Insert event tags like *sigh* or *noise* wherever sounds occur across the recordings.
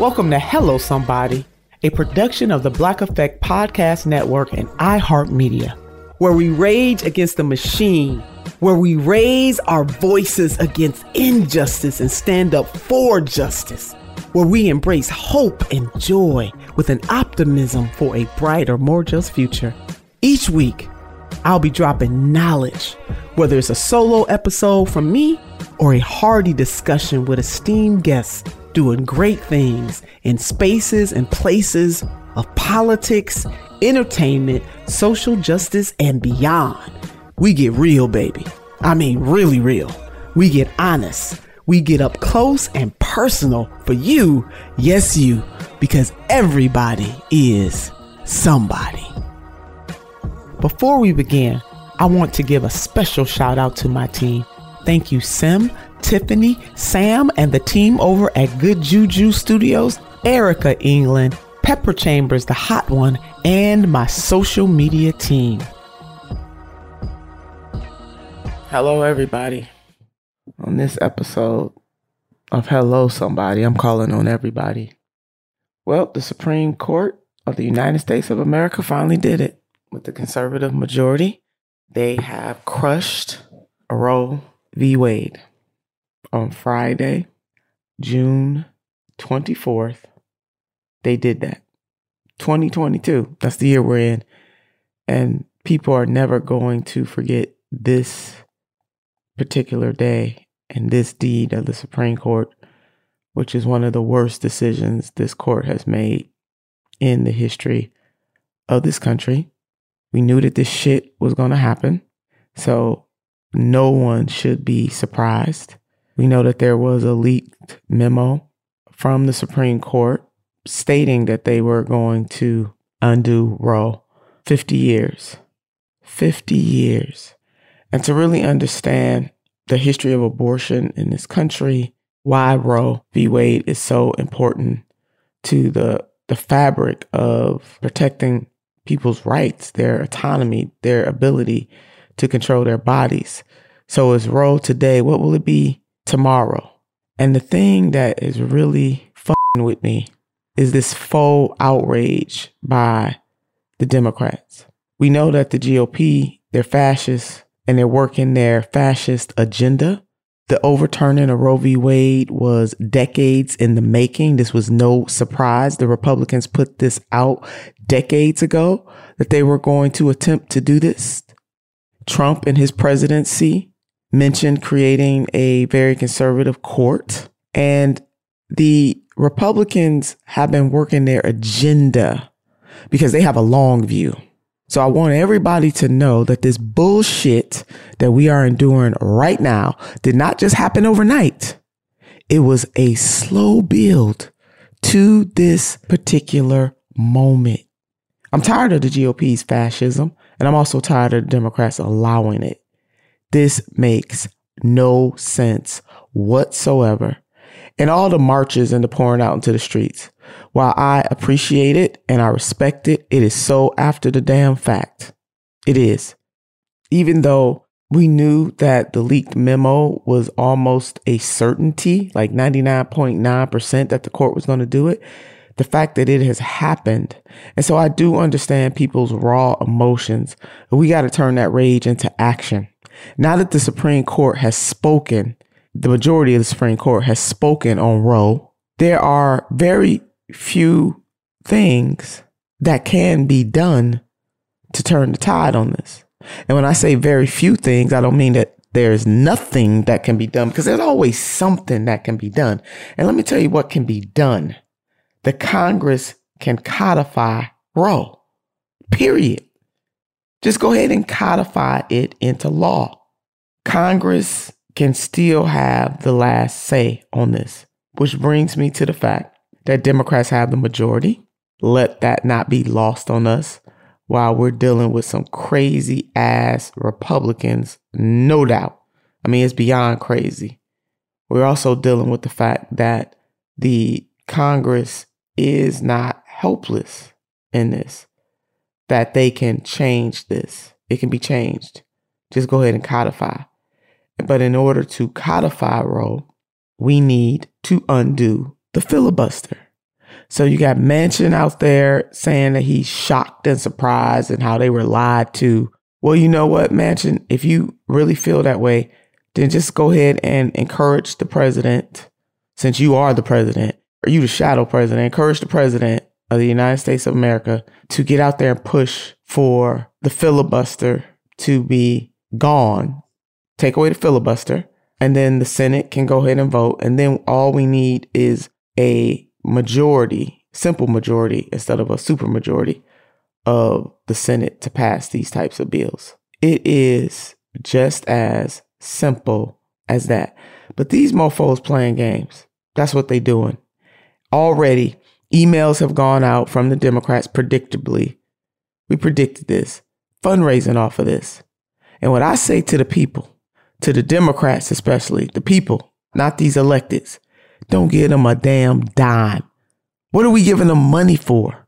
Welcome to Hello Somebody, a production of the Black Effect Podcast Network and iHeartMedia, where we rage against the machine, where we raise our voices against injustice and stand up for justice, where we embrace hope and joy with an optimism for a brighter, more just future. Each week, I'll be dropping knowledge, whether it's a solo episode from me or a hearty discussion with esteemed guests doing great things in spaces and places of politics, entertainment, social justice, and beyond. We get real, baby. I mean, really real. We get honest. We get up close and personal for you, yes, you, because everybody is somebody. Before we begin, I want to give a special shout out to my team. Thank you, Sim, Tiffany, Sam, and the team over at Good Juju Studios, Erica England, Pepper Chambers, the hot one, and my social media team. Hello, everybody. On this episode of Hello Somebody, I'm calling on everybody. Well, the Supreme Court of the United States of America finally did it with the conservative majority. They have crushed Roe v. Wade on Friday, June 24th, they did that. 2022, that's the year we're in. And people are never going to forget this particular day and this deed of the Supreme Court, which is one of the worst decisions this court has made in the history of this country. We knew that this shit was going to happen. So no one should be surprised. We know that there was a leaked memo from the Supreme Court stating that they were going to undo Roe 50 years. 50 years. And to really understand the history of abortion in this country, why Roe v. Wade is so important to the, the fabric of protecting people's rights, their autonomy, their ability to control their bodies. So, is Roe today, what will it be tomorrow. And the thing that is really fucking with me is this faux outrage by the Democrats. We know that the GOP, they're fascists and they're working their fascist agenda. The overturning of Roe v. Wade was decades in the making. This was no surprise. The Republicans put this out decades ago that they were going to attempt to do this. Trump and his presidency mentioned creating a very conservative court. And the Republicans have been working their agenda because they have a long view. So I want everybody to know that this bullshit that we are enduring right now did not just happen overnight. It was a slow build to this particular moment. I'm tired of the GOP's fascism, and I'm also tired of the Democrats allowing it. This makes no sense whatsoever. And all the marches and the pouring out into the streets. While I appreciate it and I respect it, it is so after the damn fact. It is. Even though we knew that the leaked memo was almost a certainty, like 99.9% that the court was going to do it, the fact that it has happened. And so I do understand people's raw emotions. We got to turn that rage into action. Now that the Supreme Court has spoken, the majority of the Supreme Court has spoken on Roe, there are very few things that can be done to turn the tide on this. And when I say very few things, I don't mean that there's nothing that can be done because there's always something that can be done. And let me tell you what can be done. The Congress can codify Roe, period. Just go ahead and codify it into law. Congress can still have the last say on this, which brings me to the fact that Democrats have the majority. Let that not be lost on us while we're dealing with some crazy ass Republicans, no doubt. I mean, it's beyond crazy. We're also dealing with the fact that the Congress is not helpless in this, that they can change this. It can be changed. Just go ahead and codify. But in order to codify Roe, we need to undo the filibuster. So you got Manchin out there saying that he's shocked and surprised and how they were lied to. Well, you know what, Manchin, if you really feel that way, then just go ahead and encourage the president, since you are the president, or you the shadow president, encourage the president of the United States of America to get out there and push for the filibuster to be gone. Take away the filibuster, and then the Senate can go ahead and vote. And then all we need is a majority, simple majority, instead of a supermajority of the Senate to pass these types of bills. It is just as simple as that. But these mofos playing games. That's what they're doing. Already, emails have gone out from the Democrats predictably. We predicted this, fundraising off of this. And what I say to the people, to the Democrats especially, the people, not these electeds, don't give them a damn dime. What are we giving them money for?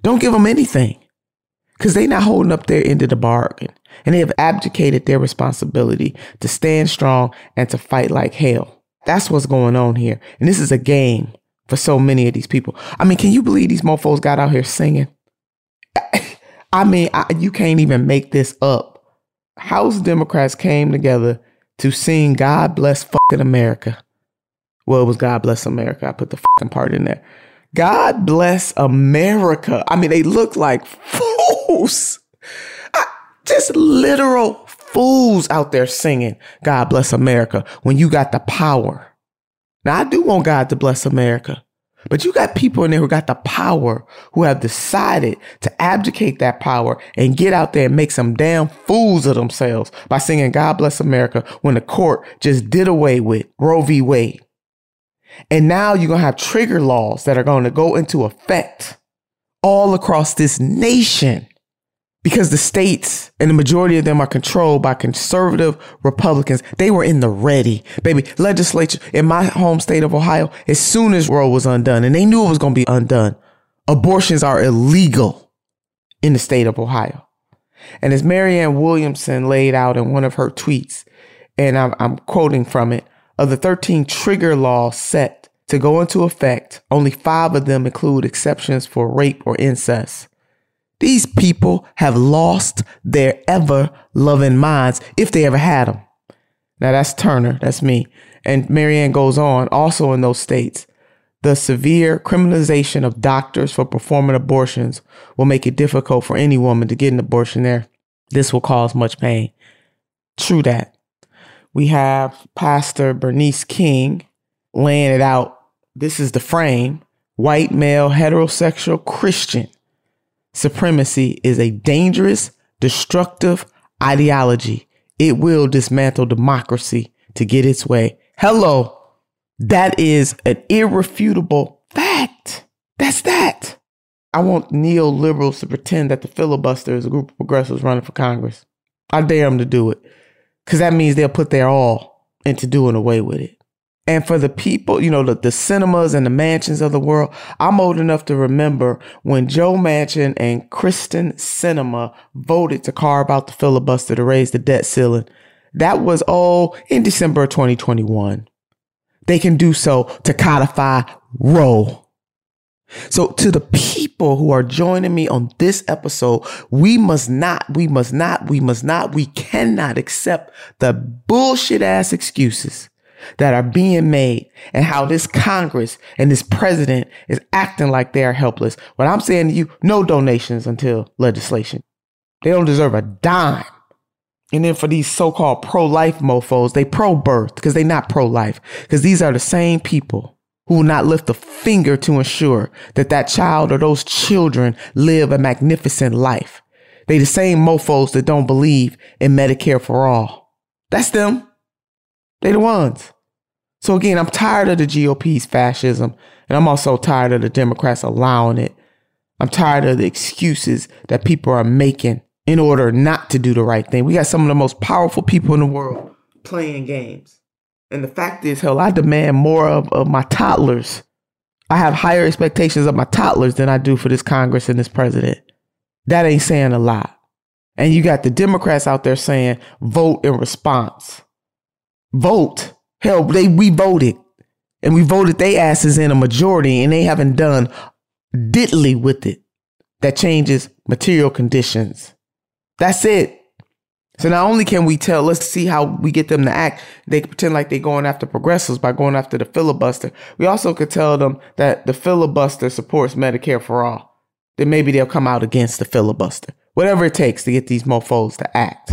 Don't give them anything because they're not holding up their end of the bargain and they have abdicated their responsibility to stand strong and to fight like hell. That's what's going on here. And this is a game for so many of these people. I mean, can you believe these mofos got out here singing? *laughs* I mean, I, you can't even make this up. House Democrats came together to sing God Bless fucking America. Well, it was God Bless America. I put the fucking part in there. God bless America. I mean, they look like fools. I, just literal fools out there singing God bless America when you got the power. Now, I do want God to bless America, but you got people in there who got the power who have decided to abdicate that power and get out there and make some damn fools of themselves by singing God bless America when the court just did away with Roe v. Wade. And now you're going to have trigger laws that are going to go into effect all across this nation because the states and the majority of them are controlled by conservative Republicans. They were in the ready, baby. Legislature in my home state of Ohio, as soon as Roe was undone, and they knew it was going to be undone, abortions are illegal in the state of Ohio. And as Marianne Williamson laid out in one of her tweets, and I'm, I'm quoting from it, of the 13 trigger laws set to go into effect, only five of them include exceptions for rape or incest. These people have lost their ever loving minds if they ever had them. Now that's Turner, that's me. And Marianne goes on, also in those states, the severe criminalization of doctors for performing abortions will make it difficult for any woman to get an abortion there. This will cause much pain. True that we have Pastor Bernice King laying it out. This is the frame white male heterosexual Christian supremacy is a dangerous, destructive ideology. It will dismantle democracy to get its way. Hello. That is an irrefutable fact. That's that. I want neoliberals to pretend that the filibuster is a group of progressives running for Congress. I dare them to do it because that means they'll put their all into doing away with it. And for the people, you know, the, the Sinemas and the Manchins of the world, I'm old enough to remember when Joe Manchin and Kyrsten Sinema voted to carve out the filibuster to raise the debt ceiling. That was all in December of 2021. They can do so to codify Roe. So to the people who are joining me on this episode, we must not, we must not, we must not, we cannot accept the bullshit ass excuses that are being made and how this Congress and this president is acting like they are helpless. What I'm saying to you, no donations until legislation. They don't deserve a dime. And then for these so-called pro-life mofos, they pro-birth because they're not pro-life. Because these are the same people who will not lift a finger to ensure that that child or those children live a magnificent life. They the same mofos that don't believe in Medicare for all. That's them. They the ones. So again, I'm tired of the GOP's fascism, and I'm also tired of the Democrats allowing it. I'm tired of the excuses that people are making in order not to do the right thing. We got some of the most powerful people in the world playing games. And the fact is, hell, I demand more of, of my toddlers. I have higher expectations of my toddlers than I do for this Congress and this president. That ain't saying a lot. And you got the Democrats out there saying vote in response. Vote. Hell, they we voted. And we voted they asses in a majority and they haven't done diddly with it that changes material conditions. That's it. So not only can we tell, let's see how we get them to act. They pretend like they're going after progressives by going after the filibuster. We also could tell them that the filibuster supports Medicare for all. Then maybe they'll come out against the filibuster. Whatever it takes to get these mofos to act.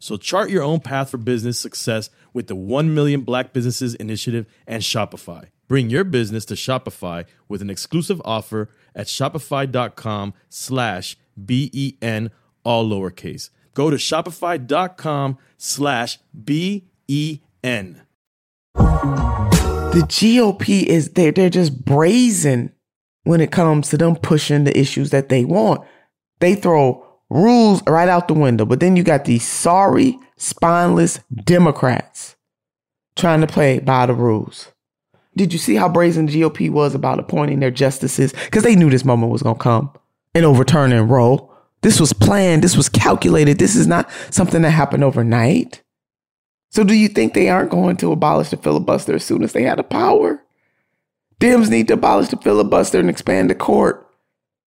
So chart your own path for business success with the 1 Million Black Businesses Initiative and Shopify. Bring your business to Shopify with an exclusive offer at shopify.com slash B-E-N, all lowercase. Go to shopify.com slash B-E-N. The GOP is there, they're just brazen when it comes to them pushing the issues that they want. They throw rules right out the window. But then you got these sorry, spineless Democrats trying to play by the rules. Did you see how brazen the GOP was about appointing their justices? Because they knew this moment was going to come and overturning Roe. This was planned. This was calculated. This is not something that happened overnight. So, do you think they aren't going to abolish the filibuster as soon as they had the power? Dems need to abolish the filibuster and expand the court.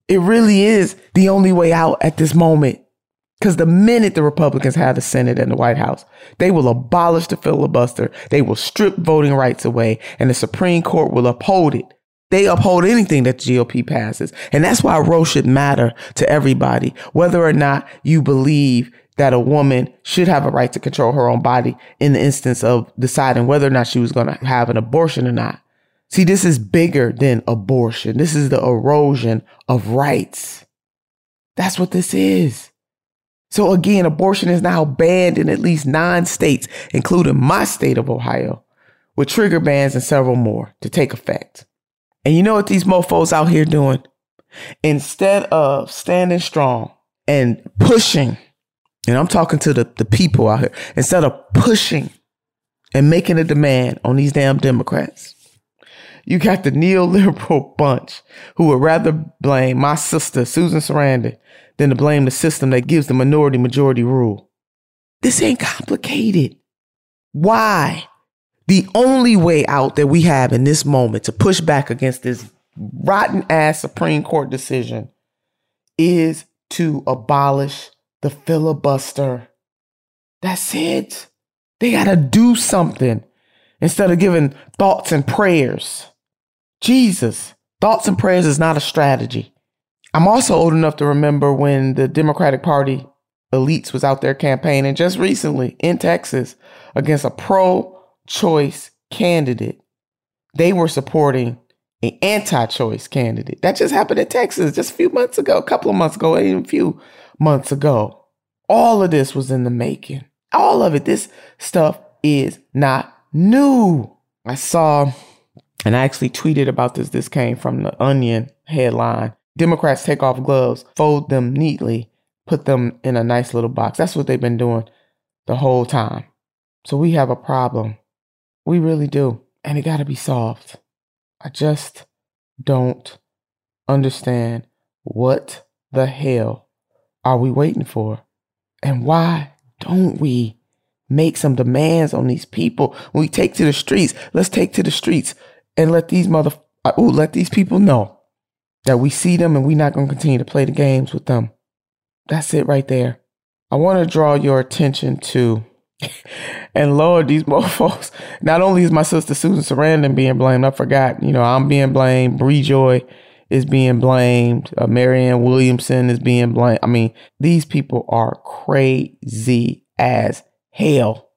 It really is the only way out at this moment. Because the minute the Republicans have the Senate and the White House, they will abolish the filibuster. They will strip voting rights away, and the Supreme Court will uphold it. They uphold anything that the GOP passes. And that's why Roe should matter to everybody, whether or not you believe that a woman should have a right to control her own body in the instance of deciding whether or not she was going to have an abortion or not. See, this is bigger than abortion. This is the erosion of rights. That's what this is. So again, abortion is now banned in at least nine states, including my state of Ohio, with trigger bans and several more to take effect. And you know what these mofos out here doing? Instead of standing strong and pushing, and I'm talking to the, the people out here, instead of pushing and making a demand on these damn Democrats, you got the neoliberal bunch who would rather blame my sister, Susan Sarandon, than to blame the system that gives the minority majority rule. This ain't complicated. Why? The only way out that we have in this moment to push back against this rotten ass Supreme Court decision is to abolish the filibuster. That's it. They got to do something instead of giving thoughts and prayers. Jesus, thoughts and prayers is not a strategy. I'm also old enough to remember when the Democratic Party elites was out there campaigning just recently in Texas against a pro choice candidate, they were supporting an anti-choice candidate. That just happened in Texas just a few months ago, a couple of months ago, even a few months ago. All of this was in the making. All of it. This stuff is not new. I saw, and I actually tweeted about this. This came from the Onion headline. Democrats take off gloves, fold them neatly, put them in a nice little box. That's what they've been doing the whole time. So we have a problem we really do. And it got to be solved. I just don't understand what the hell are we waiting for? And why don't we make some demands on these people when we take to the streets? Let's take to the streets and let these mother uh, ooh, let these people know that we see them and we're not going to continue to play the games with them. That's it right there. I want to draw your attention to *laughs* and Lord, these *laughs* mofos. Not only is my sister Susan Sarandon being blamed, I forgot. You know, I'm being blamed. Bree Joy is being blamed. Uh, Marianne Williamson is being blamed. I mean, these people are crazy as hell.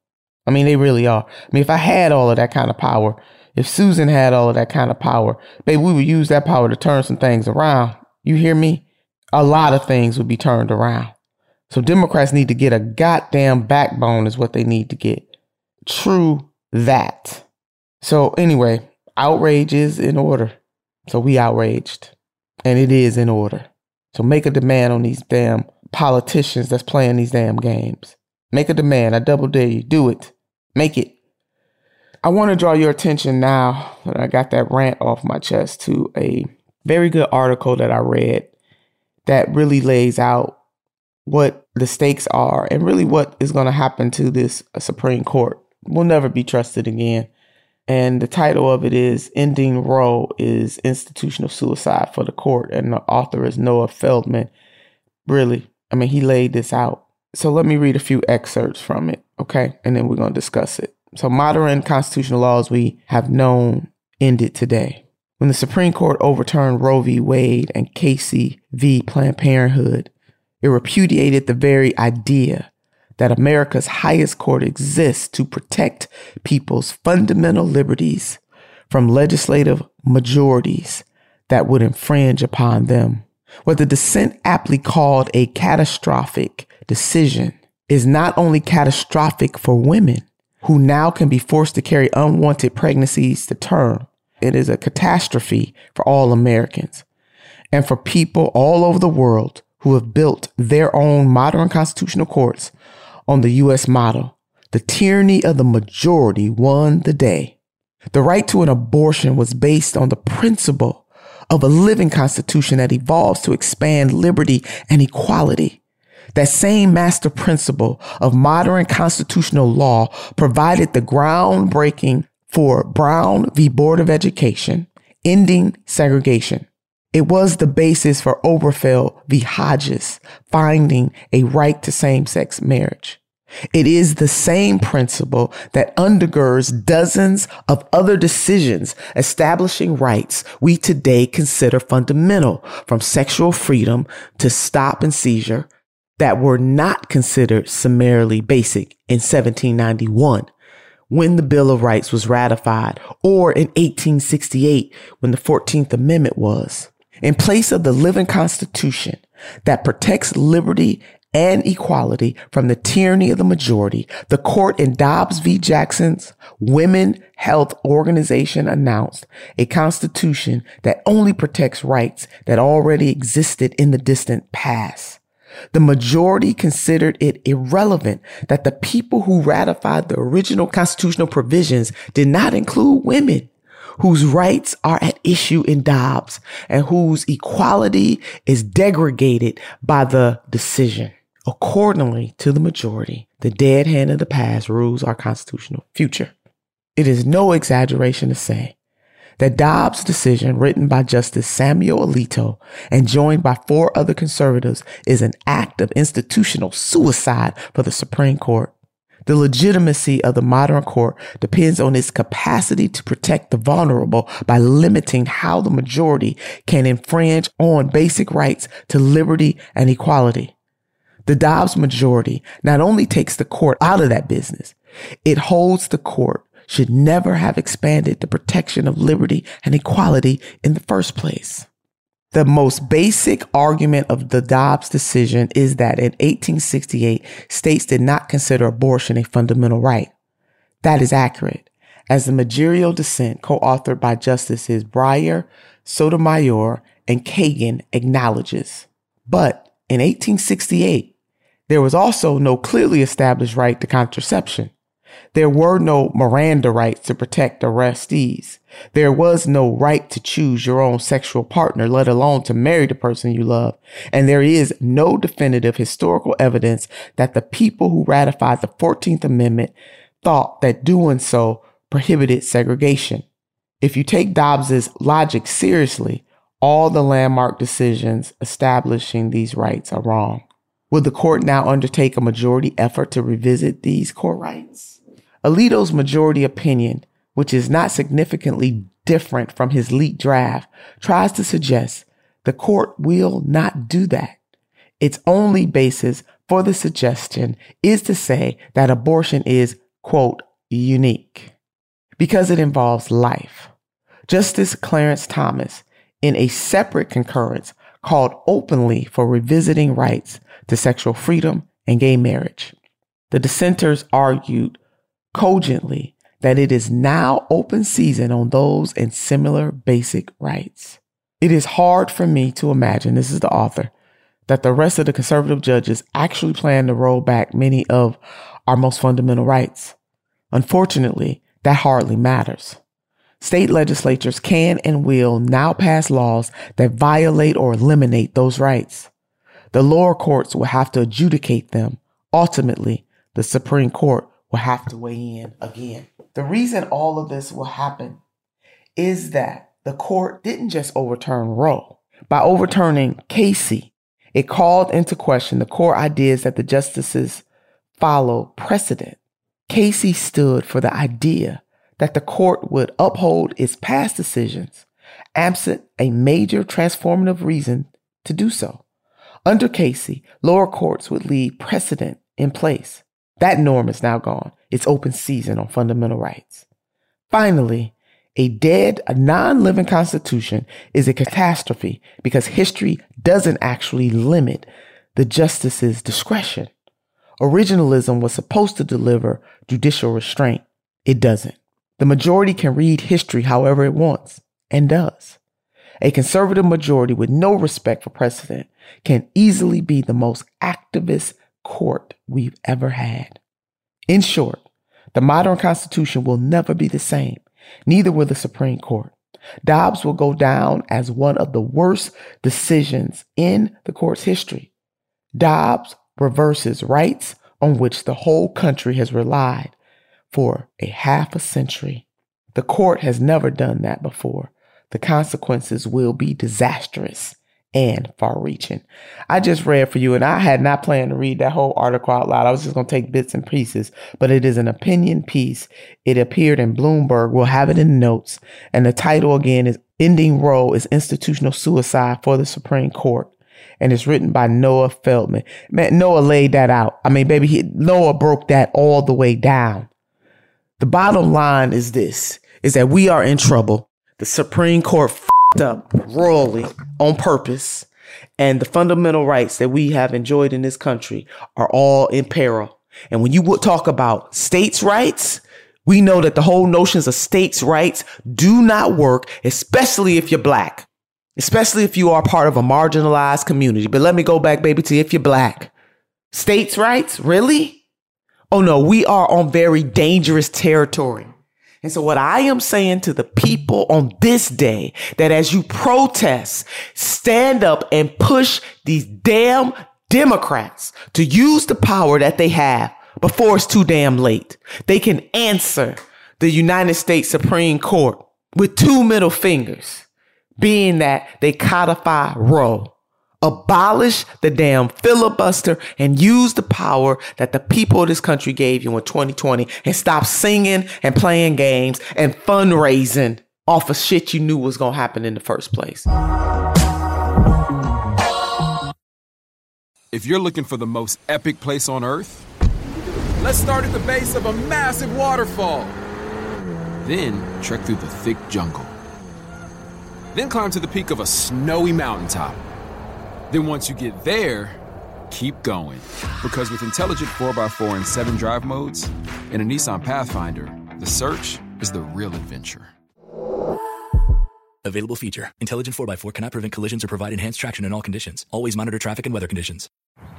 I mean, they really are. I mean, if I had all of that kind of power, if Susan had all of that kind of power, baby, we would use that power to turn some things around. You hear me? A lot of things would be turned around. So Democrats need to get a goddamn backbone, is what they need to get. True that. So anyway, outrage is in order. So we outraged. And it is in order. So make a demand on these damn politicians that's playing these damn games. Make a demand. I double dare you. Do it. Make it. I want to draw your attention now that I got that rant off my chest to a very good article that I read that really lays out what the stakes are and really what is going to happen to this uh, Supreme Court. We'll never be trusted again. And the title of it is Ending Roe is Institutional Suicide for the Court. And the author is Noah Feldman. Really, I mean, he laid this out. So let me read a few excerpts from it, okay? And then we're going to discuss it. So, modern constitutional laws we have known ended today. When the Supreme Court overturned Roe v. Wade and Casey v. Planned Parenthood, it repudiated the very idea that America's highest court exists to protect people's fundamental liberties from legislative majorities that would infringe upon them. What the dissent aptly called a catastrophic decision is not only catastrophic for women who now can be forced to carry unwanted pregnancies to term, it is a catastrophe for all Americans and for people all over the world who have built their own modern constitutional courts on the U.S. model. The tyranny of the majority won the day. The right to an abortion was based on the principle of a living constitution that evolves to expand liberty and equality. That same master principle of modern constitutional law provided the groundbreaking for Brown v. Board of Education, ending segregation. It was the basis for Obergefell v. Hodges, finding a right to same sex marriage. It is the same principle that undergirds dozens of other decisions establishing rights we today consider fundamental, from sexual freedom to stop and seizure, that were not considered summarily basic in 1791 when the Bill of Rights was ratified or in 1868 when the 14th Amendment was. In place of the living constitution that protects liberty and equality from the tyranny of the majority, the court in Dobbs v. Jackson's Women Health Organization announced a constitution that only protects rights that already existed in the distant past. The majority considered it irrelevant that the people who ratified the original constitutional provisions did not include women whose rights are at issue in Dobbs and whose equality is degraded by the decision. Accordingly to the majority, the dead hand of the past rules our constitutional future. It is no exaggeration to say that Dobbs' decision, written by Justice Samuel Alito and joined by four other conservatives, is an act of institutional suicide for the Supreme Court. The legitimacy of the modern court depends on its capacity to protect the vulnerable by limiting how the majority can infringe on basic rights to liberty and equality. The Dobbs majority not only takes the court out of that business, it holds the court should never have expanded the protection of liberty and equality in the first place. The most basic argument of the Dobbs decision is that in 1868, states did not consider abortion a fundamental right. That is accurate, as the Majorial dissent co-authored by Justices Breyer, Sotomayor, and Kagan acknowledges. But in 1868, there was also no clearly established right to contraception. There were no Miranda rights to protect arrestees. There was no right to choose your own sexual partner, let alone to marry the person you love. And there is no definitive historical evidence that the people who ratified the 14th Amendment thought that doing so prohibited segregation. If you take Dobbs's logic seriously, all the landmark decisions establishing these rights are wrong. Will the court now undertake a majority effort to revisit these core rights? Alito's majority opinion, which is not significantly different from his leaked draft, tries to suggest the court will not do that. Its only basis for the suggestion is to say that abortion is, quote, unique because it involves life. Justice Clarence Thomas, in a separate concurrence, called openly for revisiting rights to sexual freedom and gay marriage. The dissenters argued cogently that it is now open season on those and similar basic rights. It is hard for me to imagine, this is the author, that the rest of the conservative judges actually plan to roll back many of our most fundamental rights. Unfortunately, that hardly matters. State legislatures can and will now pass laws that violate or eliminate those rights. The lower courts will have to adjudicate them. Ultimately, the Supreme Court will have to weigh in again. The reason all of this will happen is that the court didn't just overturn Roe. By overturning Casey, it called into question the core ideas that the justices follow precedent. Casey stood for the idea that the court would uphold its past decisions absent a major transformative reason to do so. Under Casey, lower courts would leave precedent in place. That norm is now gone. It's open season on fundamental rights. Finally, a dead, a non living constitution is a catastrophe because history doesn't actually limit the justice's discretion. Originalism was supposed to deliver judicial restraint. It doesn't. The majority can read history however it wants and does. A conservative majority with no respect for precedent can easily be the most activist court we've ever had. In short, the modern Constitution will never be the same, neither will the Supreme Court. Dobbs will go down as one of the worst decisions in the court's history. Dobbs reverses rights on which the whole country has relied for a half a century. The court has never done that before. The consequences will be disastrous and far reaching. I just read for you, and I had not planned to read that whole article out loud. I was just going to take bits and pieces, but it is an opinion piece. It appeared in Bloomberg. We'll have it in notes. And the title again is Ending Roe is Institutional Suicide for the Supreme Court. And it's written by Noah Feldman. Man, Noah laid that out. I mean, baby, he, Noah broke that all the way down. The bottom line is this, is that we are in trouble. The Supreme Court up royally on purpose. And the fundamental rights that we have enjoyed in this country are all in peril. And when you would talk about states' rights, we know that the whole notions of states' rights do not work, especially if you're black, especially if you are part of a marginalized community. But let me go back, baby, to if you're black. States' rights? Really? Oh no, we are on very dangerous territory. And so what I am saying to the people on this day that as you protest, stand up and push these damn Democrats to use the power that they have before it's too damn late. They can answer the United States Supreme Court with two middle fingers, being that they codify Roe abolish the damn filibuster and use the power that the people of this country gave you in 2020 and stop singing and playing games and fundraising off of shit you knew was going to happen in the first place. If you're looking for the most epic place on earth, let's start at the base of a massive waterfall. Then trek through the thick jungle. Then climb to the peak of a snowy mountaintop. Then once you get there, keep going. Because with intelligent 4x4 and 7 drive modes and a Nissan Pathfinder, the search is the real adventure. Available feature. Intelligent 4x4 cannot prevent collisions or provide enhanced traction in all conditions. Always monitor traffic and weather conditions.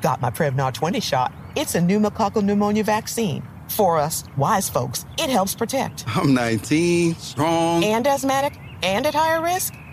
Got my Prevnar 20 shot. It's a pneumococcal pneumonia vaccine. For us, wise folks, it helps protect. I'm 19, strong. And asthmatic and at higher risk?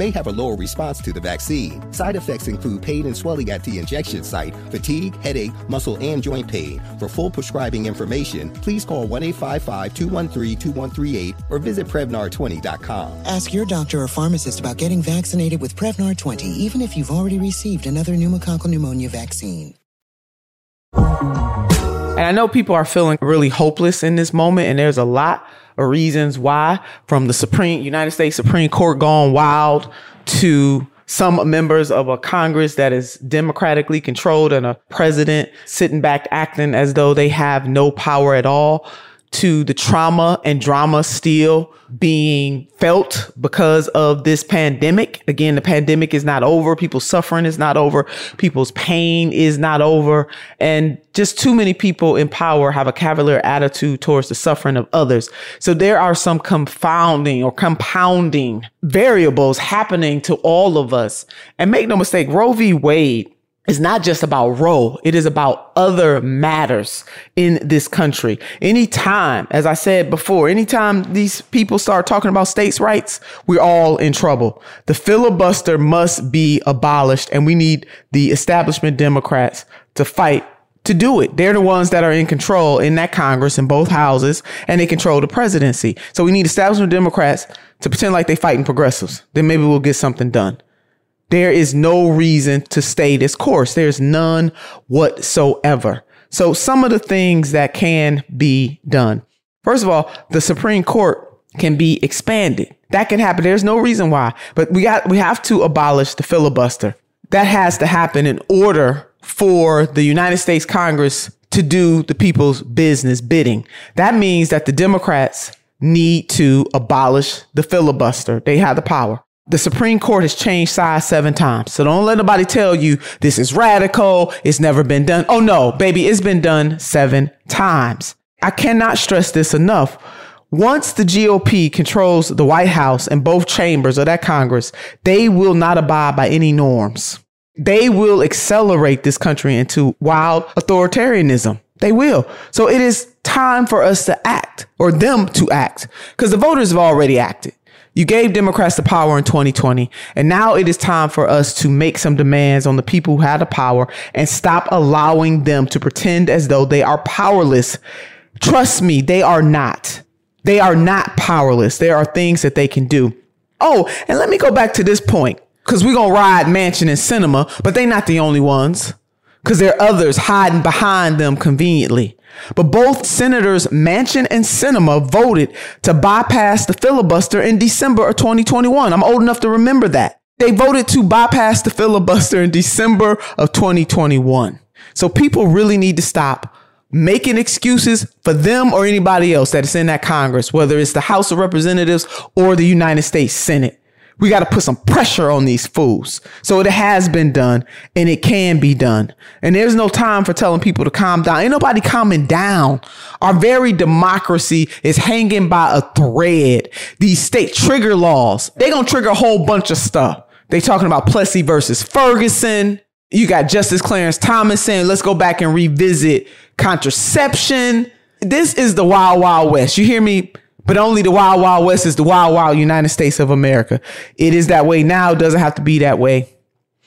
may have a lower response to the vaccine. Side effects include pain and swelling at the injection site, fatigue, headache, muscle, and joint pain. For full prescribing information, please call 1 855 213 2138 or visit Prevnar20.com. Ask your doctor or pharmacist about getting vaccinated with Prevnar 20, even if you've already received another pneumococcal pneumonia vaccine. And I know people are feeling really hopeless in this moment, and there's a lot reasons why, from the Supreme United States Supreme Court gone wild to some members of a Congress that is democratically controlled and a president sitting back acting as though they have no power at all to the trauma and drama still being felt because of this pandemic. Again, the pandemic is not over. People's suffering is not over. People's pain is not over. And just too many people in power have a cavalier attitude towards the suffering of others. So there are some confounding or compounding variables happening to all of us. And make no mistake, Roe v. Wade it's not just about Roe. It is about other matters in this country. Anytime, as I said before, anytime these people start talking about states' rights, we're all in trouble. The filibuster must be abolished and we need the establishment Democrats to fight to do it. They're the ones that are in control in that Congress in both houses and they control the presidency. So we need establishment Democrats to pretend like they fighting progressives. Then maybe we'll get something done. There is no reason to stay this course. There's none whatsoever. So some of the things that can be done. First of all, the Supreme Court can be expanded. That can happen. There's no reason why, but we got, we have to abolish the filibuster. That has to happen in order for the United States Congress to do the people's business bidding. That means that the Democrats need to abolish the filibuster. They have the power. The Supreme Court has changed size seven times. So don't let nobody tell you this is radical. It's never been done. Oh no, baby, it's been done seven times. I cannot stress this enough. Once the GOP controls the White House and both chambers of that Congress, they will not abide by any norms. They will accelerate this country into wild authoritarianism. They will. So it is time for us to act or them to act because the voters have already acted. You gave Democrats the power in 2020, and now it is time for us to make some demands on the people who have the power and stop allowing them to pretend as though they are powerless. Trust me, they are not. They are not powerless. There are things that they can do. Oh, and let me go back to this point because we're going to ride Manchin and Sinema, but they're not the only ones because there are others hiding behind them conveniently. But both Senators Manchin and Sinema voted to bypass the filibuster in December of 2021. I'm old enough to remember that. They voted to bypass the filibuster in December of 2021. So people really need to stop making excuses for them or anybody else that is in that Congress, whether it's the House of Representatives or the United States Senate. We got to put some pressure on these fools. So it has been done and it can be done. And there's no time for telling people to calm down. Ain't nobody calming down. Our very democracy is hanging by a thread. These state trigger laws, they going to trigger a whole bunch of stuff. They talking about Plessy versus Ferguson. You got Justice Clarence Thomas saying, let's go back and revisit contraception. This is the wild, wild west. You hear me? But only the wild, wild west is the wild, wild United States of America. It is that way now. It doesn't have to be that way.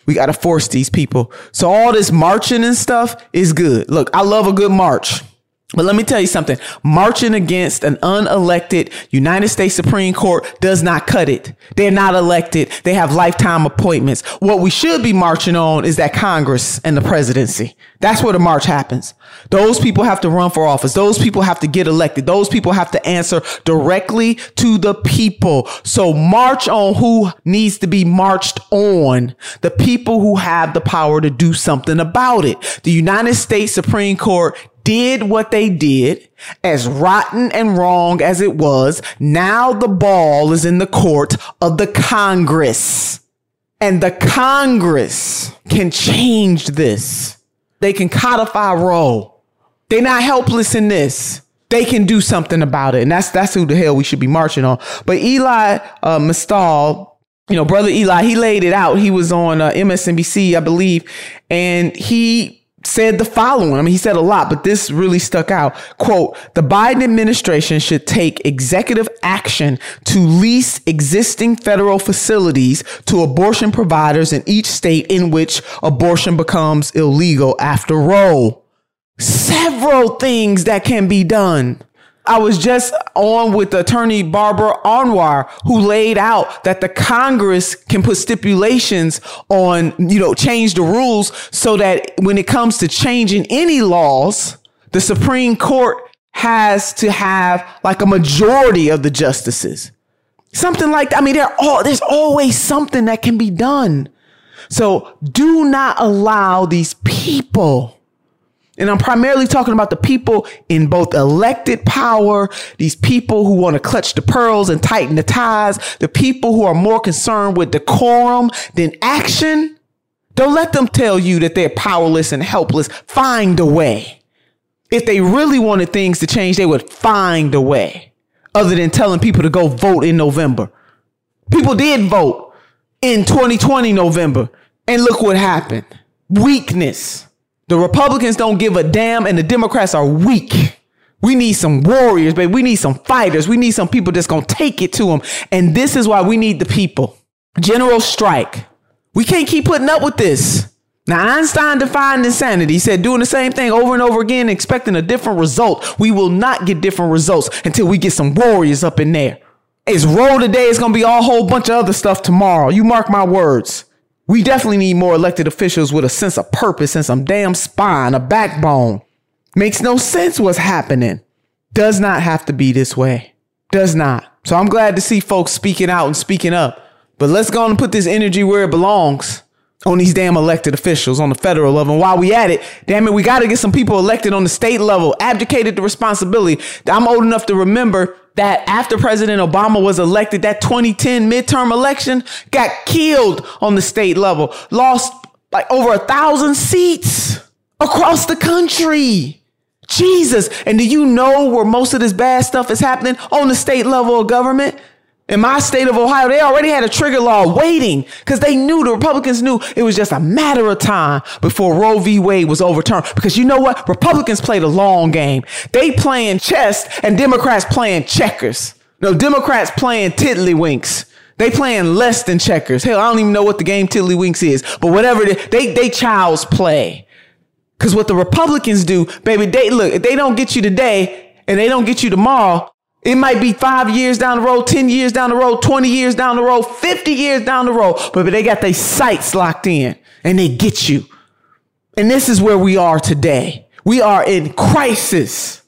We got to force these people. So all this marching and stuff is good. Look, I love a good march. But let me tell you something. Marching against an unelected United States Supreme Court does not cut it. They're not elected. They have lifetime appointments. What we should be marching on is that Congress and the presidency. That's where the march happens. Those people have to run for office. Those people have to get elected. Those people have to answer directly to the people. So march on who needs to be marched on. The people who have the power to do something about it. The United States Supreme Court did what they did, as rotten and wrong as it was, now the ball is in the court of the Congress. And the Congress can change this. They can codify Roe. They're not helpless in this. They can do something about it. And that's that's who the hell we should be marching on. But Elie uh, Mystal, you know, brother Elie, he laid it out. He was on uh, MSNBC, I believe, and he said the following. I mean, he said a lot, but this really stuck out. Quote, the Biden administration should take executive action to lease existing federal facilities to abortion providers in each state in which abortion becomes illegal after Roe. Several things that can be done. I was just on with attorney Barbara Arnwine, who laid out that the Congress can put stipulations on, you know, change the rules so that when it comes to changing any laws, the Supreme Court has to have like a majority of the justices. Something like that. I mean, all, there's always something that can be done. So do not allow these people and I'm primarily talking about the people in both elected power, these people who want to clutch the pearls and tighten the ties, the people who are more concerned with decorum than action. Don't let them tell you that they're powerless and helpless. Find a way. If they really wanted things to change, they would find a way other than telling people to go vote in November. People did vote in 2020 November, and look what happened weakness. The Republicans don't give a damn and the Democrats are weak. We need some warriors, baby. We need some fighters. We need some people that's to take it to them. And this is why we need the people. General strike. We can't keep putting up with this. Now, Einstein defined insanity. He said, doing the same thing over and over again, expecting a different result. We will not get different results until we get some warriors up in there. It's Roe today. It's going to be a whole bunch of other stuff tomorrow. You mark my words. We definitely need more elected officials with a sense of purpose and some damn spine, a backbone. Makes no sense what's happening. Does not have to be this way. Does not. So I'm glad to see folks speaking out and speaking up. But let's go on and put this energy where it belongs on these damn elected officials on the federal level. And while we at it, damn it, we got to get some people elected on the state level, abdicated the responsibility. I'm old enough to remember that after President Obama was elected, that 2010 midterm election got killed on the state level, lost like over a thousand seats across the country. Jesus. And do you know where most of this bad stuff is happening? On the state level of government. In my state of Ohio, they already had a trigger law waiting because they knew the Republicans knew it was just a matter of time before Roe v. Wade was overturned. Because you know what? Republicans played a long game. They playing chess and Democrats playing checkers. No, Democrats playing tiddlywinks. They playing less than checkers. Hell, I don't even know what the game tiddlywinks is, but whatever they they child's play. Cause what the Republicans do, baby, they look, if they don't get you today and they don't get you tomorrow, it might be five years down the road, 10 years down the road, 20 years down the road, 50 years down the road, but they got their sights locked in and they get you. And this is where we are today. We are in crisis.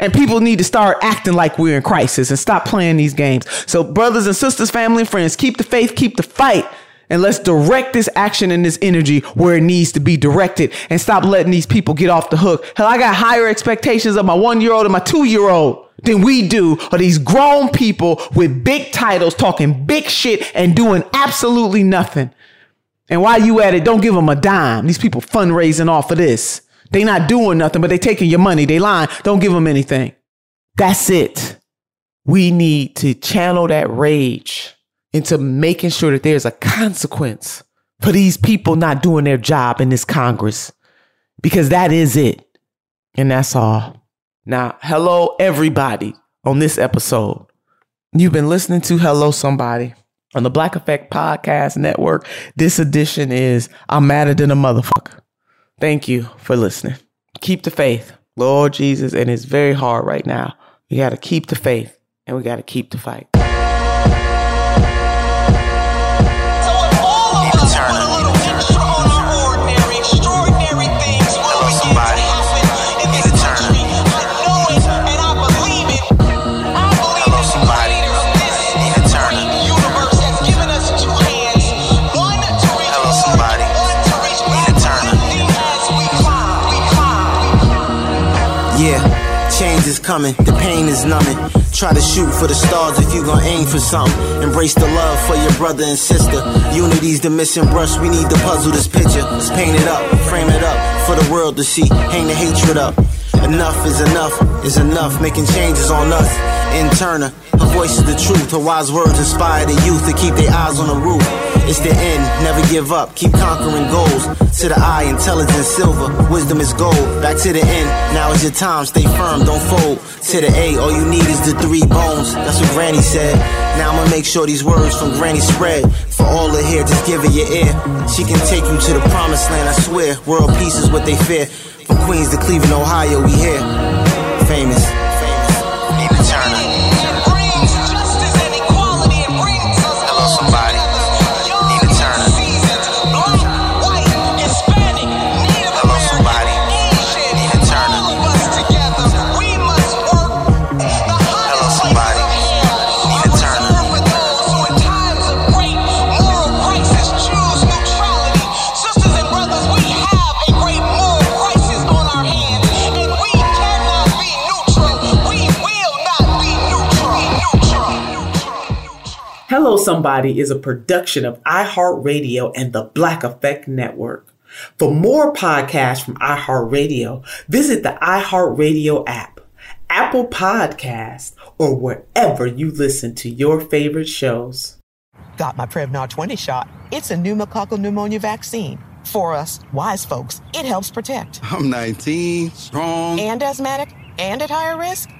And people need to start acting like we're in crisis and stop playing these games. So, brothers and sisters, family and friends, keep the faith, keep the fight. And let's direct this action and this energy where it needs to be directed and stop letting these people get off the hook. Hell, I got higher expectations of my one year old and my two year old than we do of these grown people with big titles talking big shit and doing absolutely nothing. And while you at it, don't give them a dime. These people fundraising off of this. They not doing nothing, but they taking your money. They lying. Don't give them anything. That's it. We need to channel that rage into making sure that there's a consequence for these people not doing their job in this Congress. Because that is it. And that's all. Now, hello, everybody, on this episode. You've been listening to Hello Somebody on the Black Effect Podcast Network. This edition is I'm Madder Than a Motherfucker. Thank you for listening. Keep the faith, Lord Jesus. And it's very hard right now. We got to keep the faith and we got to keep the fight. Is coming, the pain is numbing. Try to shoot for the stars if you gon' aim for something. Embrace the love for your brother and sister. Unity's the missing brush, we need to puzzle this picture. Let's paint it up, frame it up for the world to see. Hang the hatred up. Enough is enough, is enough. Making changes on us. Nina Turner, her voice is the truth. Her wise words inspire the youth to keep their eyes on the roof. It's the end, never give up. Keep conquering goals. To the eye, intelligence silver. Wisdom is gold. Back to the end, now is your time. Stay firm, don't fold. To the A, all you need is the three bones. That's what Granny said. Now I'ma make sure these words from Granny spread. For all to hear, just give her your ear. She can take you to the promised land, I swear. World peace is what they fear. From Queens to Cleveland, Ohio, we here. Famous. Somebody is a production of iHeartRadio and the Black Effect Network. For more podcasts from iHeartRadio, visit the iHeartRadio app, Apple Podcast, or wherever you listen to your favorite shows. Got my Prevnar 20 shot. It's a pneumococcal pneumonia vaccine. For us, wise folks, it helps protect. I'm 19, strong. And asthmatic and at higher risk?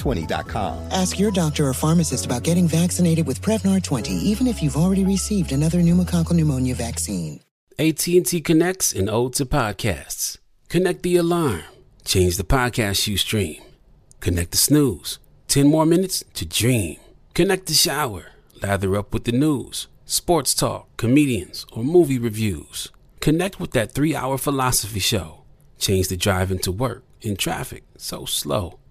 Prevnar20.com. Ask your doctor or pharmacist about getting vaccinated with Prevnar 20, even if you've already received another pneumococcal pneumonia vaccine. AT&T connects and ode to podcasts. Connect the alarm. Change the podcast you stream. Connect the snooze. 10 more minutes to dream. Connect the shower. Lather up with the news, sports talk, comedians, or movie reviews. Connect with that three hour philosophy show. Change the drive into work in traffic so slow.